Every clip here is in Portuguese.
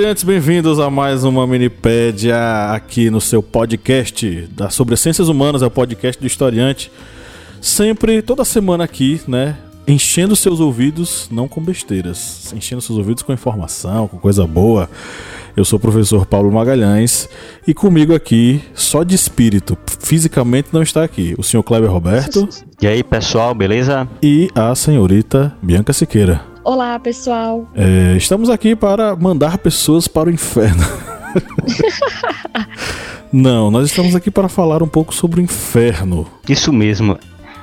Historiantes, bem-vindos a mais uma minipédia aqui no seu podcast da sobre ciências humanas, é o podcast do historiante. Sempre, toda semana aqui, né? Enchendo seus ouvidos, não com besteiras, enchendo seus ouvidos com informação, com coisa boa. Eu sou o professor Paulo Magalhães e comigo aqui, só de espírito, fisicamente não está aqui, o senhor Kleber Roberto. E aí, pessoal, beleza? E a senhorita Bianca Siqueira. Olá, pessoal. É, estamos aqui para mandar pessoas para o inferno. Não, nós estamos aqui para falar um pouco sobre o inferno. Isso mesmo.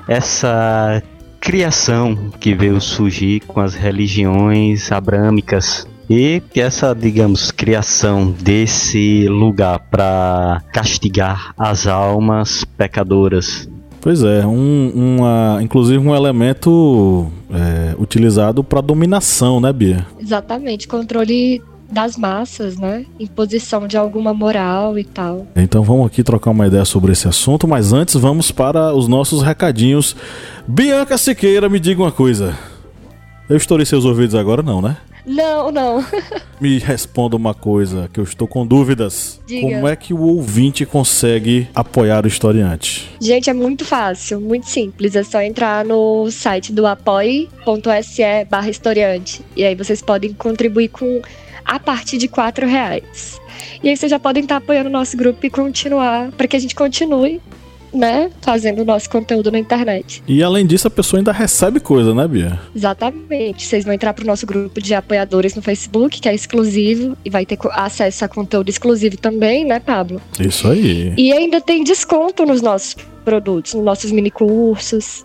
Essa criação que veio surgir com as religiões abrâmicas e essa, digamos, criação desse lugar para castigar as almas pecadoras Pois é, um, uma, inclusive um elemento é, utilizado para dominação, né, Bia? Exatamente, controle das massas, né? Imposição de alguma moral e tal. Então vamos aqui trocar uma ideia sobre esse assunto, mas antes vamos para os nossos recadinhos. Bianca Siqueira, me diga uma coisa. Eu estourei seus ouvidos agora, não, né? Não, não. Me responda uma coisa, que eu estou com dúvidas. Diga. Como é que o ouvinte consegue apoiar o historiante? Gente, é muito fácil, muito simples. É só entrar no site do apoie.se barra historiante. E aí vocês podem contribuir com a partir de quatro reais. E aí vocês já podem estar apoiando o nosso grupo e continuar, para que a gente continue né, fazendo o nosso conteúdo na internet. E além disso, a pessoa ainda recebe coisa, né, Bia? Exatamente. Vocês vão entrar pro nosso grupo de apoiadores no Facebook, que é exclusivo, e vai ter acesso a conteúdo exclusivo também, né, Pablo? Isso aí. E ainda tem desconto nos nossos produtos, nos nossos mini cursos.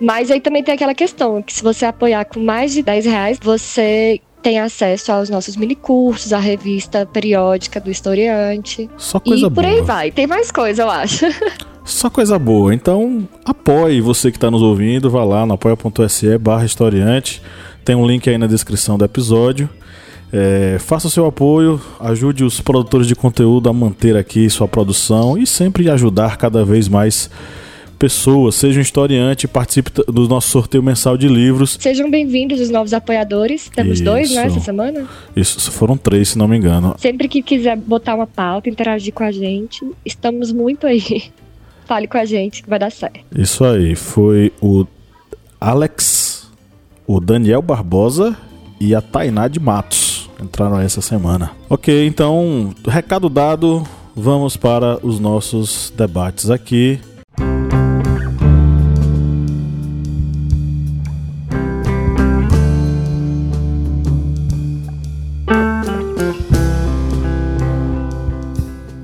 Mas aí também tem aquela questão, que se você apoiar com mais de 10 reais, você tem acesso aos nossos minicursos, à revista periódica do historiante. Só coisa e por boa. aí vai. Tem mais coisa, eu acho. Só coisa boa. Então, apoie você que está nos ouvindo. Vá lá no apoia.se barra historiante. Tem um link aí na descrição do episódio. É, faça o seu apoio, ajude os produtores de conteúdo a manter aqui sua produção e sempre ajudar cada vez mais pessoas. Seja um historiante, participe do nosso sorteio mensal de livros. Sejam bem-vindos os novos apoiadores. Temos Isso. dois, né, essa semana. Isso foram três, se não me engano. Sempre que quiser botar uma pauta, interagir com a gente, estamos muito aí. Fale com a gente que vai dar certo. Isso aí, foi o Alex, o Daniel Barbosa e a Tainá de Matos. Entraram essa semana. Ok, então, recado dado, vamos para os nossos debates aqui.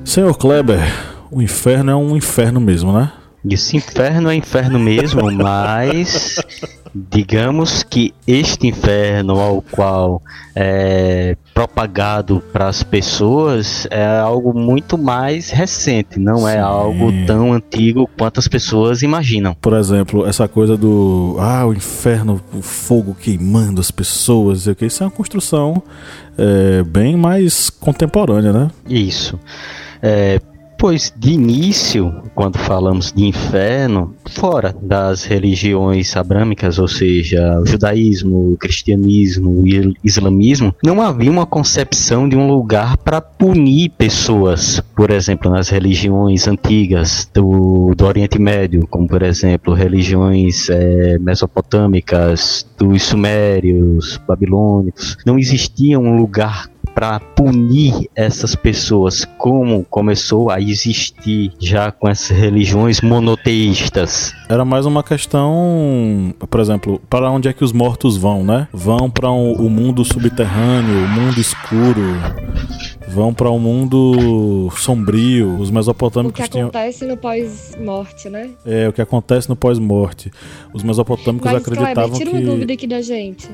Senhor Kleber, o inferno é um inferno mesmo, né? Esse inferno é inferno mesmo, mas digamos que este inferno ao qual é propagado para as pessoas é algo muito mais recente, não é Sim. algo tão antigo quanto as pessoas imaginam. Por exemplo, essa coisa do ah, o inferno, o fogo queimando as pessoas, isso é uma construção é, bem mais contemporânea, né? Isso. É, pois de início, quando falamos de inferno, fora das religiões abrâmicas, ou seja, o judaísmo, o cristianismo e islamismo, não havia uma concepção de um lugar para punir pessoas. Por exemplo, nas religiões antigas do, do Oriente Médio, como por exemplo, religiões é, mesopotâmicas, dos sumérios, babilônicos, não existia um lugar para punir essas pessoas, como começou a existir já com essas religiões monoteístas. Era mais uma questão, por exemplo, para onde é que os mortos vão, né? Vão para um, o mundo subterrâneo, o mundo escuro, vão para um mundo sombrio. Os O mesopotâmicos que tinham acontece no pós-morte, né? é o que acontece no pós-morte. Os mesopotâmicos Mas, acreditavam tira uma que dúvida aqui da gente.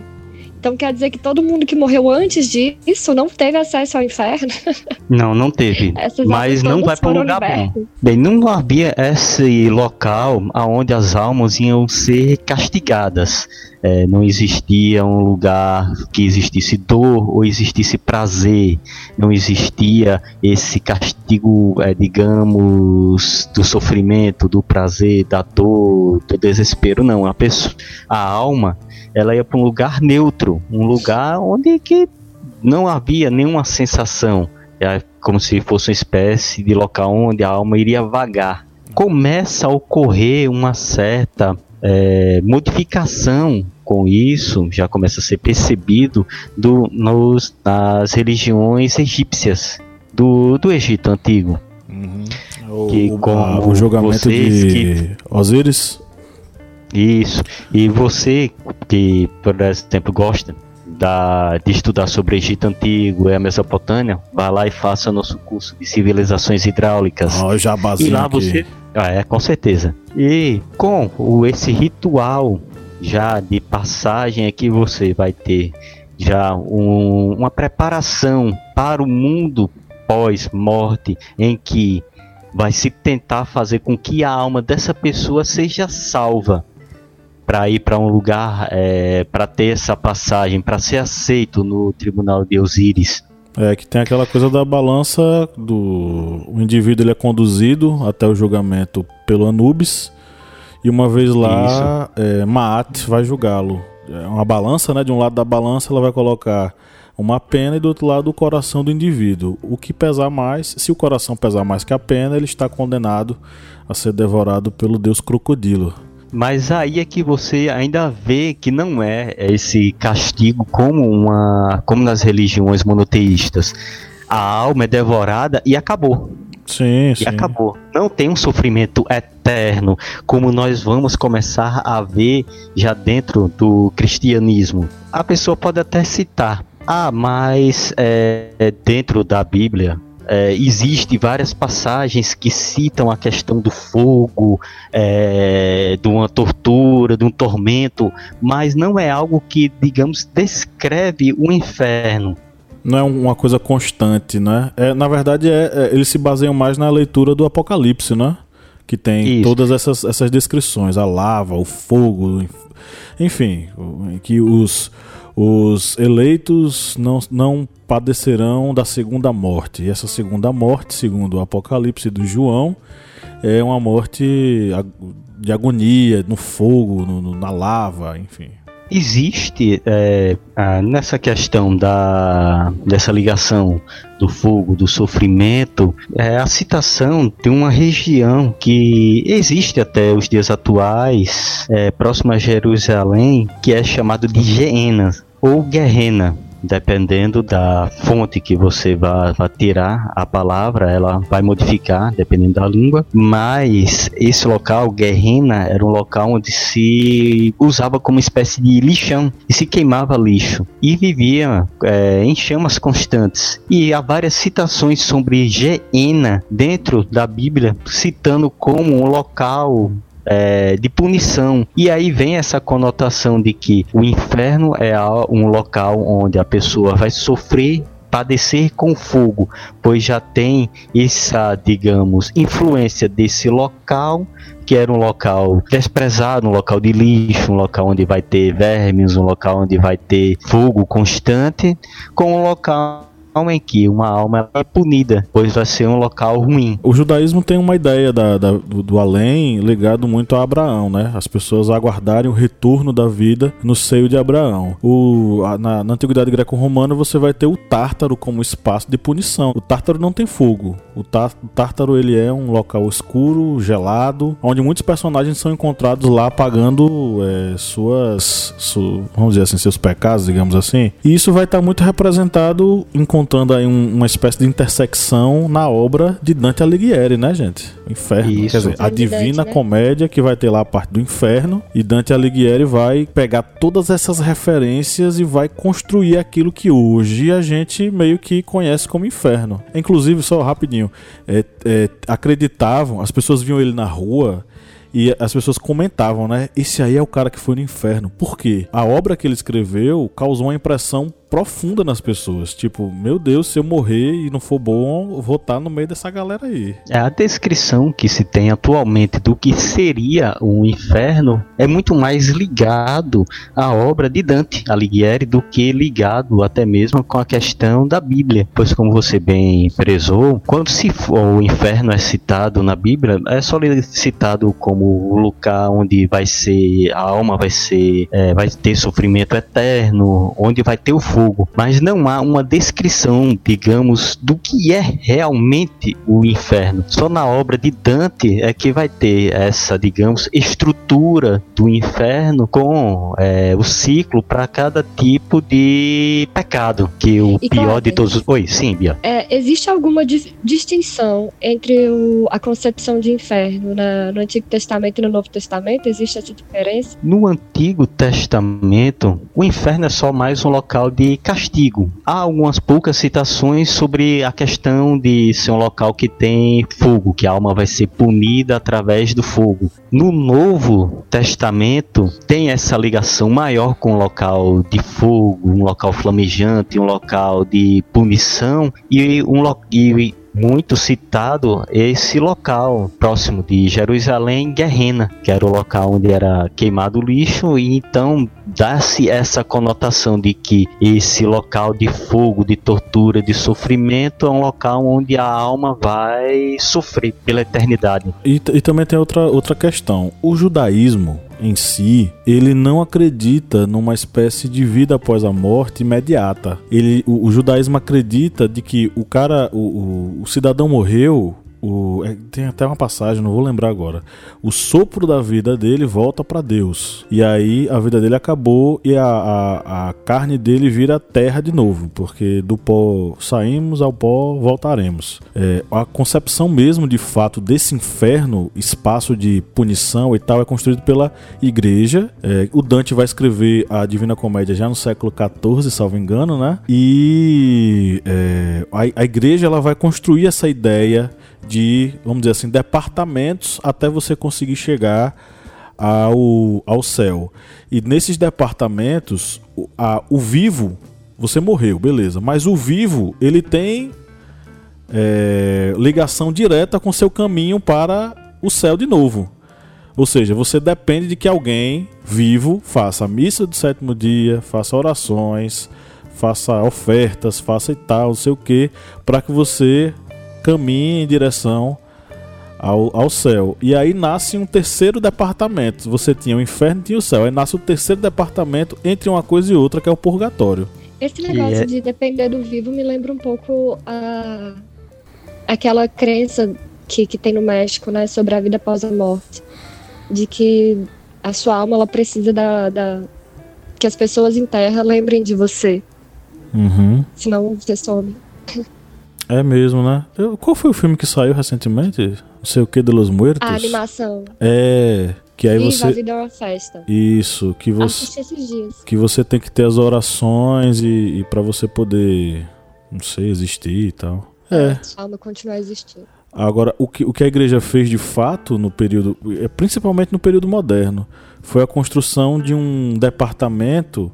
Então quer dizer que todo mundo que morreu antes disso não teve acesso ao inferno? Não, não teve. Mas não vai para um lugar bom. Bem, não havia esse local onde as almas iam ser castigadas. É, não existia um lugar que existisse dor ou existisse prazer. Não existia esse castigo, é, digamos, do sofrimento, do prazer, da dor, do desespero. Não, a pessoa, a alma, ela ia para um lugar neutro, um lugar onde que não havia nenhuma sensação. É como se fosse uma espécie de local onde a alma iria vagar. Começa a ocorrer uma certa é, modificação com isso, já começa a ser percebido do, nos, nas religiões egípcias do, do Egito Antigo. Uhum. o, Que o- como o julgamento vocês de Osíris. Isso. E você que, por exemplo, gosta da, de estudar sobre o Egito Antigo e a Mesopotâmia, vá lá e faça nosso curso de civilizações hidráulicas. Ó, o E lá aqui. Ah, é, com certeza. E com o, esse ritual já de passagem aqui você vai ter já um- uma preparação para o mundo pós-morte em que vai se tentar fazer com que a alma dessa pessoa seja salva para ir para um lugar para ter essa passagem para ser aceito no tribunal de Osíris É que tem aquela coisa da balança do o indivíduo ele é conduzido até o julgamento pelo Anubis e uma vez lá é, Maat vai julgá-lo. É uma balança, né? De um lado da balança ela vai colocar uma pena e do outro lado o coração do indivíduo. O que pesar mais, se o coração pesar mais que a pena, ele está condenado a ser devorado pelo deus crocodilo. Mas aí é que você ainda vê que não é esse castigo como uma, como nas religiões monoteístas. A alma é devorada e acabou. Sim, sim. E acabou. Não tem um sofrimento eterno, como nós vamos começar a ver já dentro do cristianismo. A pessoa pode até citar, ah, mas é dentro da Bíblia é, existe várias passagens que citam a questão do fogo, é, de uma tortura, de um tormento, mas não é algo que, digamos, descreve o inferno. Não é uma coisa constante, né? É, na verdade, é, é- eles se baseiam mais na leitura do Apocalipse, né? Que tem Isso. todas essas, essas descrições, a lava, o fogo, enf- enfim, que os, os eleitos não, não padecerão da segunda morte. E essa segunda morte, segundo o Apocalipse do João, é uma morte de agonia, no fogo, no- no- na lava, enfim. Existe é, nessa questão da, dessa ligação do fogo, do sofrimento, é, a citação de uma região que existe até os dias atuais, é, próxima a Jerusalém, que é chamado de Geena ou Guerrena. Dependendo da fonte que você vai, tirar a palavra, ela vai modificar, dependendo da língua. Mas esse local, Guerrina, era um local onde se usava como espécie de lixão e se queimava lixo e vivia é, em chamas constantes. E há várias citações sobre Geena dentro da Bíblia, citando como um local é, de punição. E aí vem essa conotação de que o inferno é um local onde a pessoa vai sofrer, padecer com fogo, pois já tem essa, digamos, influência desse local que era um local desprezado, um local de lixo, um local onde vai ter vermes, um local onde vai ter fogo constante, com um local em que uma alma é punida, pois vai ser um local ruim. O judaísmo tem uma ideia da- da- do, do além ligado muito a Abraão, né? As pessoas aguardarem o retorno da vida no seio de Abraão. O, a- na, na antiguidade greco-romana você vai ter o Tártaro como espaço de punição. O Tártaro não tem fogo. O, tá- o Tártaro ele é um local escuro, gelado, onde muitos personagens são encontrados lá pagando é, suas, su- vamos dizer assim, seus pecados, digamos assim. E isso vai estar muito representado em encontrando aí um, uma espécie de intersecção na obra de Dante Alighieri, né, gente? Inferno. Isso. Quer dizer, a Dante, Divina né? Comédia, que vai ter lá a parte do inferno, e Dante Alighieri vai pegar todas essas referências e vai construir aquilo que hoje a gente meio que conhece como inferno. Inclusive, só rapidinho, é, é, acreditavam, as pessoas viam ele na rua e as pessoas comentavam, né? Esse aí é o cara que foi no inferno. Por quê? A obra que ele escreveu causou uma impressão profunda nas pessoas. Tipo, meu Deus, se eu morrer e não for bom, vou estar no meio dessa galera aí. É a descrição que se tem atualmente do que seria o inferno é muito mais ligado à obra de Dante Alighieri do que ligado até mesmo com a questão da Bíblia. Pois como você bem prezou, quando se o inferno é citado na Bíblia, é só citado como o lugar onde vai ser a alma vai ser é, vai ter sofrimento eterno, onde vai ter o fogo, mas não há uma descrição, digamos, do que é realmente o inferno. Só na obra de Dante é que vai ter essa, digamos, estrutura do inferno com é, o ciclo para cada tipo de pecado, que o E pior claro, de todos. Oi, sim, Bia. É, existe alguma di- distinção entre o- a concepção de inferno na- no Antigo Testamento e no Novo Testamento? Existe essa diferença? No Antigo Testamento, o inferno é só mais um local de castigo. Há algumas poucas citações sobre a questão de ser um local que tem fogo, que a alma vai ser punida através do fogo. No Novo Testamento, tem essa ligação maior com o local de fogo, um local flamejante, um local de punição e um lo- e muito citado esse local próximo de Jerusalém, Guerrena, que era o local onde era queimado o lixo, e então dá-se essa conotação de que esse local de fogo, de tortura, de sofrimento é um local onde a alma vai sofrer pela eternidade. E, e também tem outra, outra questão. O judaísmo em si, ele não acredita numa espécie de vida após a morte imediata. Ele, o, o judaísmo acredita de que o cara, o, o, o cidadão morreu. O, é, tem até uma passagem, não vou lembrar agora. O sopro da vida dele volta para Deus. E aí a vida dele acabou e a, a, a carne dele vira terra de novo. Porque do pó saímos, ao pó voltaremos. É, a concepção mesmo de fato desse inferno, espaço de punição e tal, é construído pela igreja. É, o Dante vai escrever a Divina Comédia já no século XIV, salvo engano, né? E é, a, a igreja ela vai construir essa ideia de, vamos dizer assim, departamentos até você conseguir chegar ao, ao céu. E nesses departamentos, o, a- o vivo, você morreu, beleza. Mas o vivo, ele tem é, ligação direta com seu caminho para o céu de novo. Ou seja, você depende de que alguém vivo faça a missa do sétimo dia, faça orações, faça ofertas, faça e tal, não sei o que, para que você caminhe em direção ao, ao céu. E aí nasce um terceiro departamento. Você tinha o inferno e tinha o céu. Aí nasce o terceiro departamento entre uma coisa e outra, que é o purgatório. Esse negócio é- de depender do vivo me lembra um pouco a... aquela crença que, que tem no México, né, sobre a vida após a morte. De que a sua alma ela precisa da, da... que as pessoas em terra lembrem de você, Uhum. senão você some. É mesmo, né? Eu- qual foi o filme que saiu recentemente? Não sei o que de los Muertos? A animação. É. Que aí Viva, a você. vida é uma festa. Isso, que você. Assisti esses dias. Que você tem que ter as orações e, e para você poder. Não sei, existir e tal. É. Alma continua existindo. Agora, o que, o que a igreja fez de fato no período, é, principalmente no período moderno, foi a construção de um departamento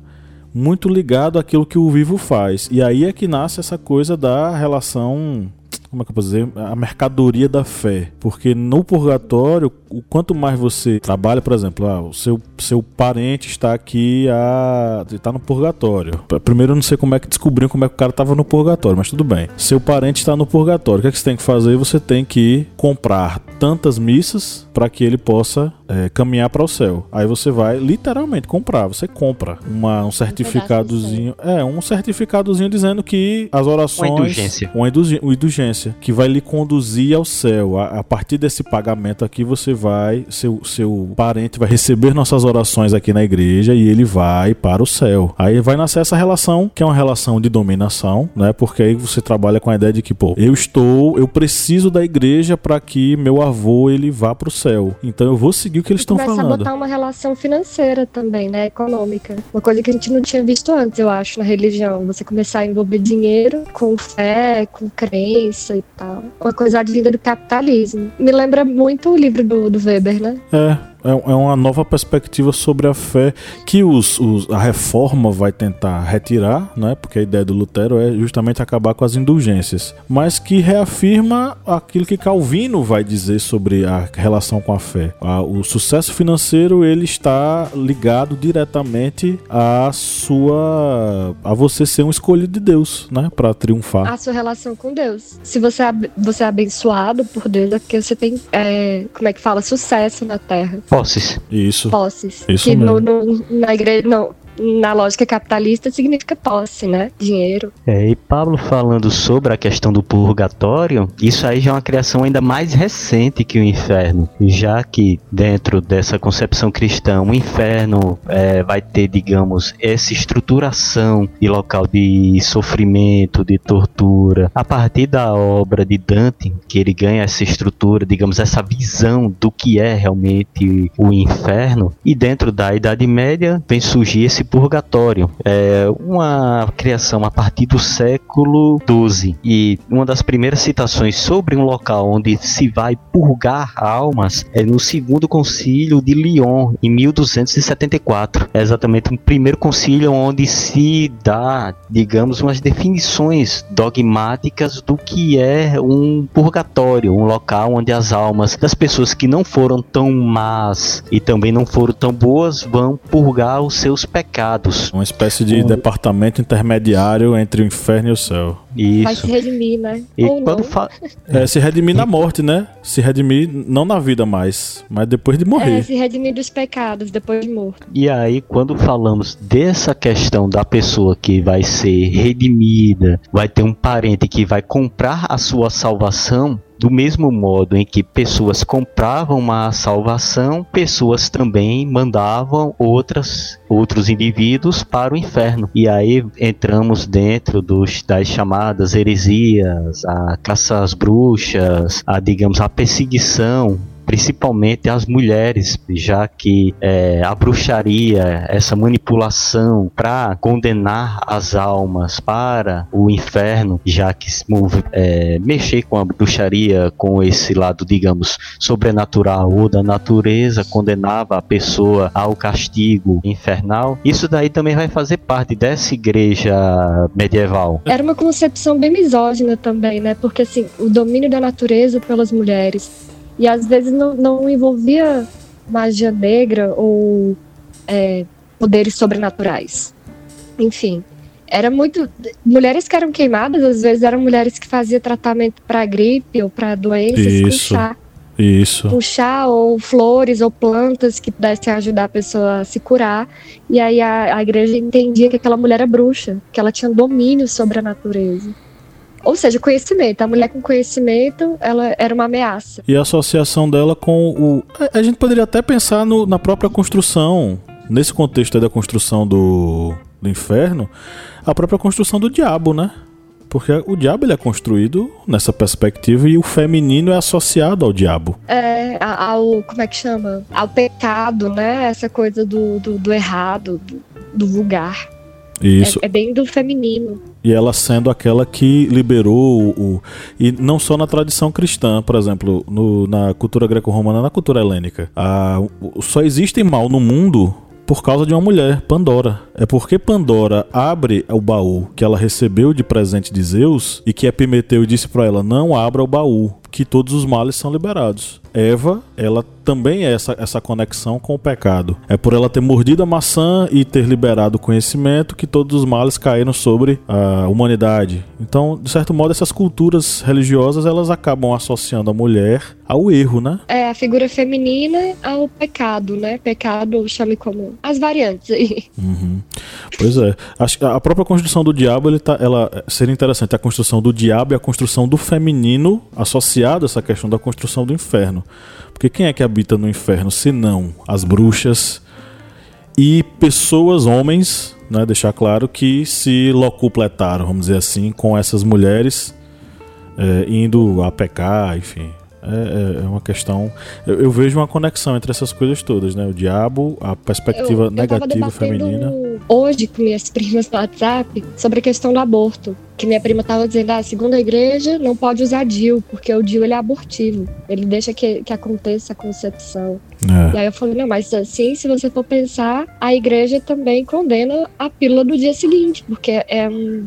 muito ligado àquilo que o vivo faz. E aí é que nasce essa coisa da relação. Como é que eu posso dizer? A mercadoria da fé. Porque no purgatório, o quanto mais você trabalha, por exemplo, ah, o seu, seu parente está aqui, a, está no purgatório. Primeiro eu não sei como é que descobriram como é que o cara estava no purgatório, mas tudo bem. Seu parente está no purgatório. O que, é que você tem que fazer? Você tem que comprar tantas missas para que ele possa é, caminhar para o céu. Aí você vai literalmente comprar, você compra uma, um certificadozinho, é, um certificadozinho dizendo que as orações, uma indulgência, uma, indulgência, uma indulgência que vai lhe conduzir ao céu. A, a, partir desse pagamento aqui você vai, seu, seu parente vai receber nossas orações aqui na igreja e ele vai para o céu. Aí vai nascer essa relação, que é uma relação de dominação, né? Porque aí você trabalha com a ideia de que, pô, eu estou, eu preciso da igreja para que meu avô ele vá para o céu. Então eu vou seguir o que eles estão falando. Começa a botar uma relação financeira também, né? Econômica. Uma coisa que a gente não tinha visto antes, eu acho, na religião. Você começar a envolver dinheiro com fé, com crença e tal. Uma coisa advinda do capitalismo. Me lembra muito o livro do, do Weber, né? É. É, é uma nova perspectiva sobre a fé que os, os, a reforma vai tentar retirar, né? Porque a ideia do Lutero é justamente acabar com as indulgências, mas que reafirma aquilo que Calvino vai dizer sobre a relação com a fé. o sucesso financeiro ele está ligado diretamente à sua a você ser um escolhido de Deus, né? Para triunfar. A sua relação com Deus. Se você é, você é abençoado por Deus, é porque você tem, é, como é que fala, sucesso na Terra. Posses. Isso. Posses. Isso que mesmo. No, no, na igreja, não, na lógica capitalista significa posse, né? Dinheiro. É, e Pablo falando sobre a questão do purgatório, isso aí já é uma criação ainda mais recente que o inferno, já que dentro dessa concepção cristã, o inferno é, vai ter, digamos, essa estruturação de local de sofrimento, de tortura, a partir da obra de Dante, que ele ganha essa estrutura, digamos, essa visão do que é realmente o inferno, e dentro da Idade Média vem surgir esse purgatório. É uma criação a partir do século XII e uma das primeiras citações sobre um local onde se vai purgar almas é no segundo concílio de Lyon em 1274. É exatamente o primeiro concílio onde se dá, digamos, umas definições dogmáticas do que é um purgatório, um local onde as almas das pessoas que não foram tão más e também não foram tão boas vão purgar os seus pecados pecados. Uma espécie de um... departamento intermediário entre o inferno e o céu. Isso. Vai se redimir, né? E Ou quando fa... é, se redimir na morte, né? Se redimir não na vida mais, mas depois de morrer. É, se redimir dos pecados depois de morto. E aí, quando falamos dessa questão da pessoa que vai ser redimida, vai ter um parente que vai comprar a sua salvação, do mesmo modo em que pessoas compravam uma salvação, pessoas também mandavam outras outros indivíduos para o inferno. E aí entramos dentro dos, das chamadas heresias, a caça às bruxas, a digamos a perseguição principalmente as mulheres, já que é, a bruxaria, essa manipulação para condenar as almas para o inferno, já que é, mexer com a bruxaria, com esse lado, digamos, sobrenatural ou da natureza, condenava a pessoa ao castigo infernal. Isso daí também vai fazer parte dessa igreja medieval. Era uma concepção bem misógina também, né? Porque assim, o domínio da natureza pelas mulheres e às vezes não, não envolvia magia negra ou é, poderes sobrenaturais. Enfim, era muito. Mulheres que eram queimadas, às vezes eram mulheres que faziam tratamento para gripe ou para doenças Isso. com chá. Isso. Com chá ou flores ou plantas que pudessem ajudar a pessoa a se curar. E aí a, a igreja entendia que aquela mulher era bruxa, que ela tinha domínio sobre a natureza. Ou seja, conhecimento. A mulher com conhecimento, ela era uma ameaça. E a associação dela com o. A gente poderia até pensar no, na própria construção, nesse contexto da construção do, do inferno, a própria construção do diabo, né? Porque o diabo ele é construído nessa perspectiva e o feminino é associado ao diabo. É, ao. Como é que chama? Ao pecado, né? Essa coisa do, do, do errado, do, do vulgar. Isso. É, é, bem do feminino. E ela sendo aquela que liberou o, e não só na tradição cristã, por exemplo, no, na cultura greco-romana, na cultura helênica. A, só existe mal no mundo por causa de uma mulher, Pandora. É porque Pandora abre o baú que ela recebeu de presente de Zeus e que Epimeteu disse para ela: não abra o baú que todos os males são liberados. Eva, ela também é essa, essa conexão com o pecado. É por ela ter mordido a maçã e ter liberado o conhecimento que todos os males caíram sobre a humanidade. Então, de certo modo, essas culturas religiosas elas acabam associando a mulher ao erro, né? É, a figura feminina ao pecado, né? Pecado, chame como as variantes aí. Uhum. Pois é. A própria construção do diabo, ele tá, ela seria interessante a construção do diabo e a construção do feminino associado a essa questão da construção do inferno. Porque quem é que habita no inferno se não as bruxas e pessoas, homens, né, deixar claro que se locupletaram, vamos dizer assim, com essas mulheres é, indo a pecar, enfim. É, é, é uma questão. Eu, eu, vejo uma conexão entre essas coisas todas, né? O diabo, a perspectiva eu, eu negativa feminina. Hoje, com minhas primas no WhatsApp, sobre a questão do aborto que minha prima estava dizendo, ah, segundo a igreja, não pode usar DIL, porque o DIL ele é abortivo. Ele deixa que, que aconteça a concepção. É. E aí eu falei, não, mas assim, se você for pensar, a igreja também condena a pílula do dia seguinte, porque é um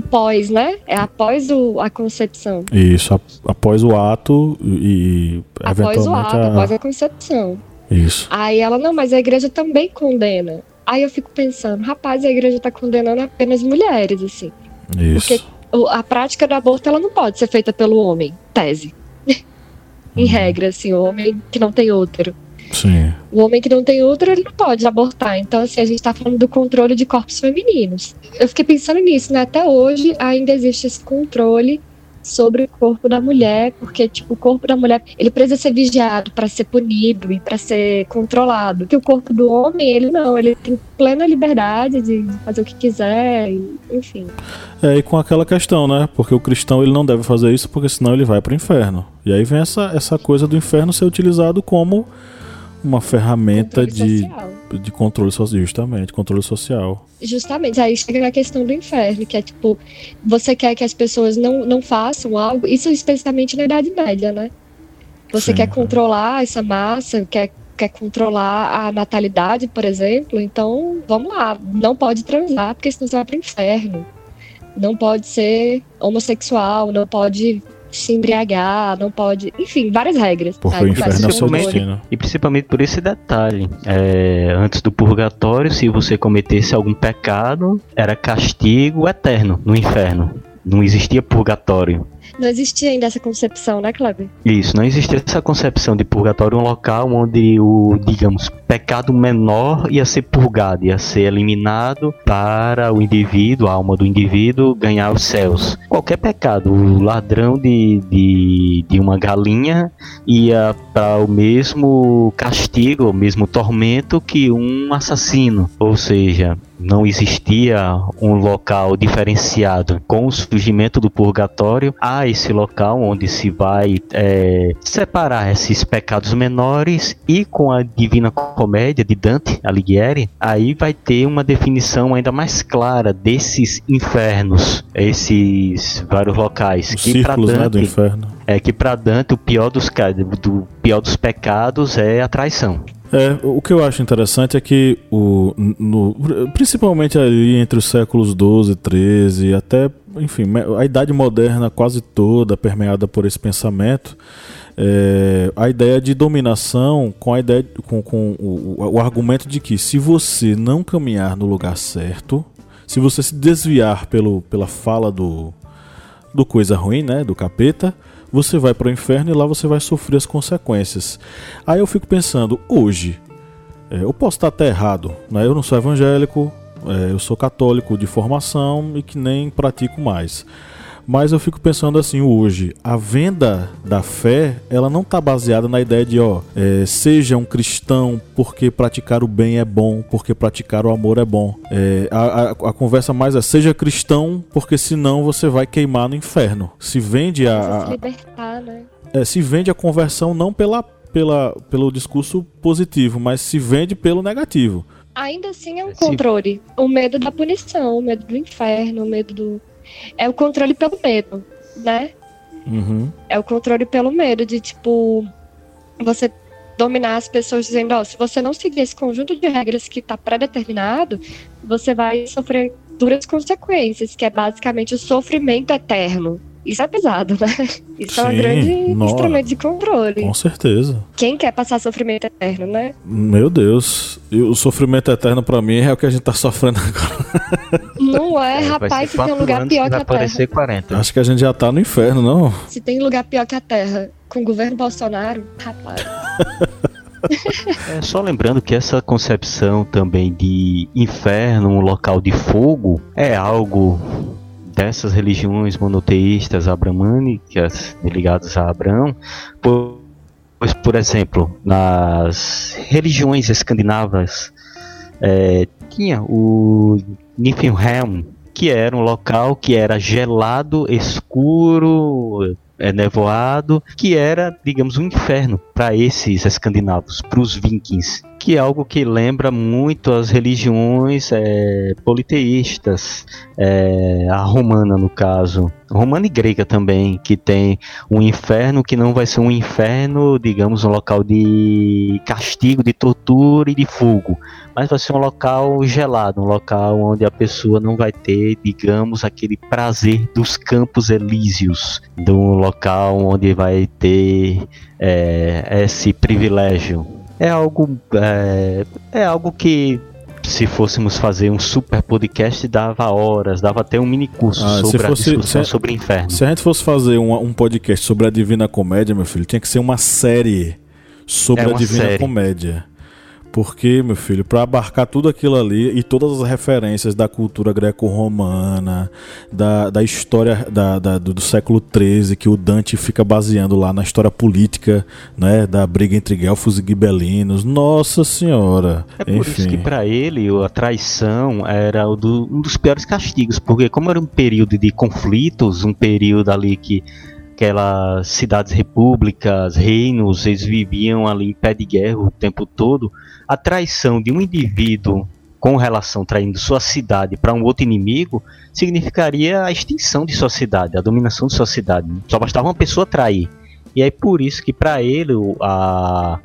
pós, né? É após o, a concepção. Isso, após o ato e após o ato, a... após a concepção. Isso. Aí ela, não, mas a igreja também condena. Aí eu fico pensando, rapaz, a igreja está condenando apenas mulheres, assim. Isso. Porque a prática do aborto ela não pode ser feita pelo homem, tese. em hum. regra, assim, o homem que não tem útero. Sim. O homem que não tem útero, ele não pode abortar. Então, assim, a gente tá falando do controle de corpos femininos. Eu fiquei pensando nisso, né? Até hoje ainda existe esse controle sobre o corpo da mulher, porque tipo o corpo da mulher ele precisa ser vigiado para ser punido e para ser controlado. Que o corpo do homem ele não, ele tem plena liberdade de fazer o que quiser, enfim. É e com aquela questão, né? Porque o cristão ele não deve fazer isso porque senão ele vai para o inferno. E aí vem essa essa coisa do inferno ser utilizado como uma ferramenta de, de controle social, justamente, controle social. Justamente, aí chega na questão do inferno, que é tipo, você quer que as pessoas não, não façam algo, isso especificamente na Idade Média, né? Você Sim, quer controlar essa massa, quer, quer controlar a natalidade, por exemplo, então vamos lá, não pode transar, porque senão você vai pro inferno. Não pode ser homossexual, não pode se embriagar, não pode. Enfim, várias regras. Porque o inferno é seu destino. E principalmente por esse detalhe. É, antes do purgatório, se você cometesse algum pecado, era castigo eterno no inferno. Não existia purgatório. Não existia ainda essa concepção, né, Kleber? Isso, não existia essa concepção de purgatório, um local onde o, digamos, pecado menor ia ser purgado, ia ser eliminado para o indivíduo, a alma do indivíduo, ganhar os céus. Qualquer pecado, o ladrão de, de, de uma galinha ia para o mesmo castigo, o mesmo tormento que um assassino. Ou seja, não existia um local diferenciado com o surgimento do purgatório. Há esse local onde se vai é, separar esses pecados menores e com a Divina Comédia de Dante Alighieri, aí vai ter uma definição ainda mais clara desses infernos, esses vários locais. Os que círculos, Dante, né, do inferno. É que para Dante o pior dos, do pior dos pecados é a traição. É, o que eu acho interessante é que, o, no, principalmente ali entre os séculos 12, 13, até, enfim, a idade moderna quase toda permeada por esse pensamento, é, a ideia de dominação com a ideia com, com o, o argumento de que se você não caminhar no lugar certo, se você se desviar pelo, pela fala do, do coisa ruim, né, do capeta, você vai para o inferno e lá você vai sofrer as consequências. Aí eu fico pensando, hoje, é, eu posso estar até errado, né? eu não sou evangélico, é, eu sou católico de formação e que nem pratico mais. Mas eu fico pensando assim hoje, a venda da fé, ela não está baseada na ideia de, ó, é, seja um cristão porque praticar o bem é bom, porque praticar o amor é bom. É, a, a, a, conversa mais é, seja cristão porque senão você vai queimar no inferno. Se vende a... a libertar, né? É, se vende a conversão não pela, pela, pelo discurso positivo, mas se vende pelo negativo. Ainda assim é um controle. O medo da punição, o medo do inferno, o medo do é o controle pelo medo, né? Uhum. É o controle pelo medo de, tipo, você dominar as pessoas dizendo, ó, oh, se você não seguir esse conjunto de regras que está pré-determinado, você vai sofrer duras consequências, que é basicamente o sofrimento eterno. Isso é pesado, né? Isso Sim, é um grande nossa. instrumento de controle. Com certeza. Quem quer passar sofrimento eterno, né? Meu Deus. E o sofrimento eterno pra mim é o que a gente tá sofrendo agora. Não é, É, rapaz, se tem um lugar pior que a Terra. parecer 40. Acho que a gente já tá no inferno, não? Se tem lugar pior que a Terra com o governo Bolsonaro, rapaz. É, só lembrando que essa concepção também de inferno, um local de fogo, é algo dessas religiões monoteístas abramânicas ligadas a Abraão, po- pois, por exemplo, nas religiões escandinavas é, tinha o Niflheim, que era um local que era gelado, escuro, é, nevoado, que era, digamos, um inferno para esses escandinavos, para os vikings, que é algo que lembra muito as religiões é, politeístas, é, a romana no caso, romana e grega também, que tem um inferno que não vai ser um inferno, digamos, um local de castigo, de tortura e de fogo, mas vai ser um local gelado, um local onde a pessoa não vai ter, digamos, aquele prazer dos campos elíseos, de um local onde vai ter é, esse privilégio. É algo, é, é algo que se fôssemos fazer um super podcast dava horas, dava até um mini curso Ah, sobre fosse- a discussão se- sobre inferno. Se a gente fosse fazer um, um podcast sobre a Divina Comédia, meu filho, tinha que ser uma série sobre É a uma Divina série. Comédia. Porque, meu filho, para abarcar tudo aquilo ali e todas as referências da cultura greco-romana, da, da história da, da- do, do século XIII, que o Dante fica baseando lá na história política, né, da briga entre Guelfos e Gibelinos. Nossa Senhora! É por isso Enfim. que para ele a traição era um dos piores castigos, porque como era um período de conflitos, um período ali que aquelas cidades repúblicas, reinos, eles viviam ali em pé de guerra o tempo todo, a traição de um indivíduo com relação traindo sua cidade para um outro inimigo significaria a extinção de sua cidade, a dominação de sua cidade. Só bastava uma pessoa trair. E aí por isso que para ele a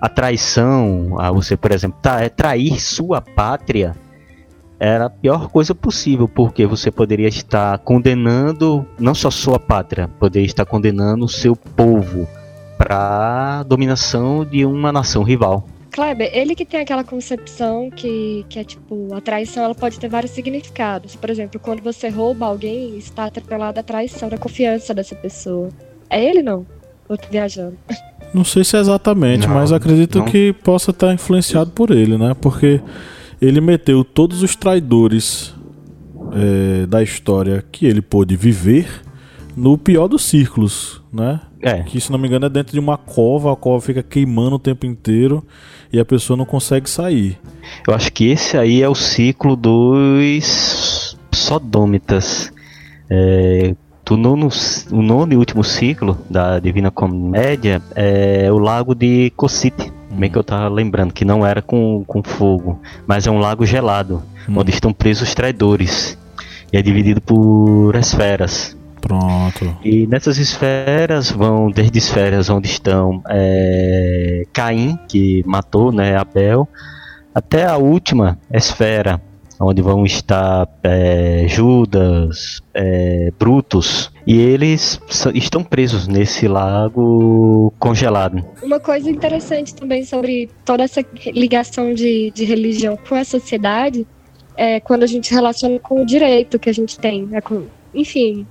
a traição, a você, por exemplo, tra- trair sua pátria era a pior coisa possível, porque você poderia estar condenando não só sua pátria, poderia estar condenando o seu povo para dominação de uma nação rival. Kleber, ele que tem aquela concepção que, que é tipo, a traição ela pode ter vários significados. Por exemplo, quando você rouba alguém, está atrelada à traição da confiança dessa pessoa. É ele não? Eu tô viajando. Não sei se é exatamente, Não, mas acredito não. que possa estar influenciado por ele, né? Porque ele meteu todos os traidores é, da história que ele pôde viver no pior dos círculos, né? É, Que, se não me engano, é dentro de uma cova, a cova fica queimando o tempo inteiro e a pessoa não consegue sair. eu acho que esse aí é o ciclo dos sodômitas. É, do nono, o nono e último ciclo da Divina Comédia é o lago de Cossite. Bem que eu tava lembrando que não era com, com fogo, mas é um lago gelado, Hum. onde estão presos os traidores. E é dividido por esferas. Pronto. E nessas esferas vão desde esferas onde estão é, Caim, que matou né, Abel, até a última esfera, onde vão estar é, Judas, é, Brutus, e eles estão presos nesse lago congelado. Uma coisa interessante também sobre toda essa ligação de, de religião com a sociedade é quando a gente relaciona com o direito que a gente tem. né, com- enfim,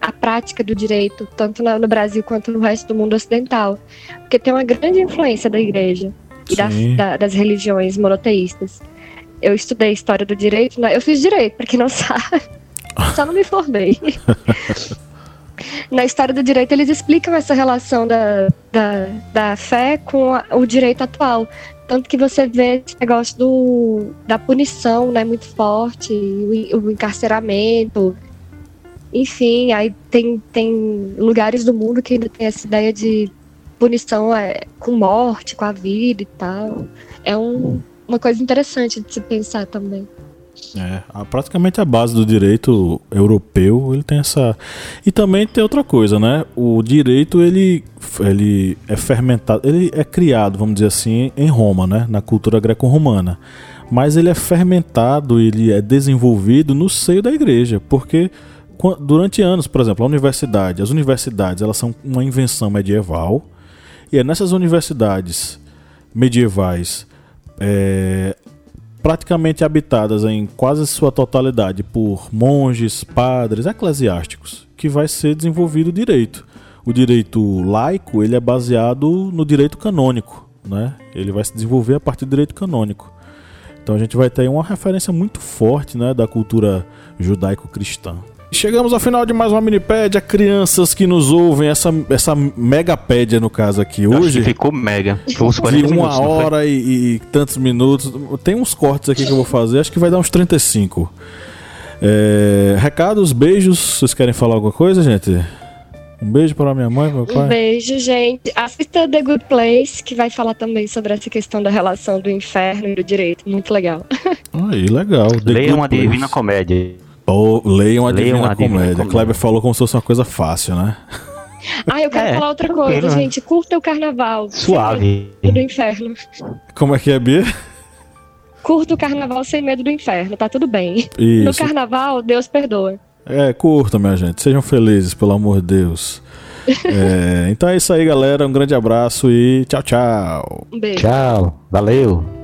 a prática do direito, tanto no Brasil quanto no resto do mundo ocidental. Porque tem uma grande influência da igreja e das, da- das religiões monoteístas. Eu estudei história do direito, eu fiz direito, pra quem não sabe. Só não me formei. Na história do direito, eles explicam essa relação da, da, da fé com a- o direito atual. Tanto que você vê esse negócio do, da punição né, muito forte, o, o encarceramento. Enfim, aí tem, tem lugares do mundo que ainda tem essa ideia de punição é, com morte, com a vida e tal. É um, uma coisa interessante de se pensar também. É, praticamente a base do direito europeu, ele tem essa. E também tem outra coisa, né? O direito ele, ele é fermentado, ele é criado, vamos dizer assim, em Roma, né? Na cultura greco-romana. Mas ele é fermentado, ele é desenvolvido no seio da igreja, porque durante anos, por exemplo, a universidade, as universidades, elas são uma invenção medieval. E é nessas universidades medievais é, praticamente habitadas em quase sua totalidade por monges, padres, eclesiásticos, que vai ser desenvolvido o direito. O direito laico ele é baseado no direito canônico, né? Ele vai se desenvolver a partir do direito canônico. Então a gente vai ter uma referência muito forte, né, da cultura judaico-cristã. Chegamos ao final de mais uma minipédia. Crianças que nos ouvem, essa, essa megapédia no caso aqui hoje. ficou mega. Foi uns 40 de uma minutos, hora e, e, tantos minutos. Tem uns cortes aqui que eu vou fazer, acho que vai dar uns 35. É, recados, beijos. Vocês querem falar alguma coisa, gente? Um beijo para minha mãe, meu pai. Um beijo, gente. Assista The Good Place, que vai falar também sobre essa questão da relação do inferno e do direito. Muito legal. Aí, legal. The Leia uma Place. Divina Comédia. Ou leiam a Divina, Divina Comédia. Comédia. Kleber falou como se fosse uma coisa fácil, né? Ah, eu quero é, falar outra coisa, né? gente. Curta o carnaval. Suave. Do inferno. Como é que é, Bia? Curta o carnaval sem medo do inferno, tá tudo bem. Isso. No carnaval, Deus perdoa. É, curta, minha gente. Sejam felizes, pelo amor de Deus. é, então é isso aí, galera. Um grande abraço e tchau, tchau. Um beijo. Tchau. Valeu.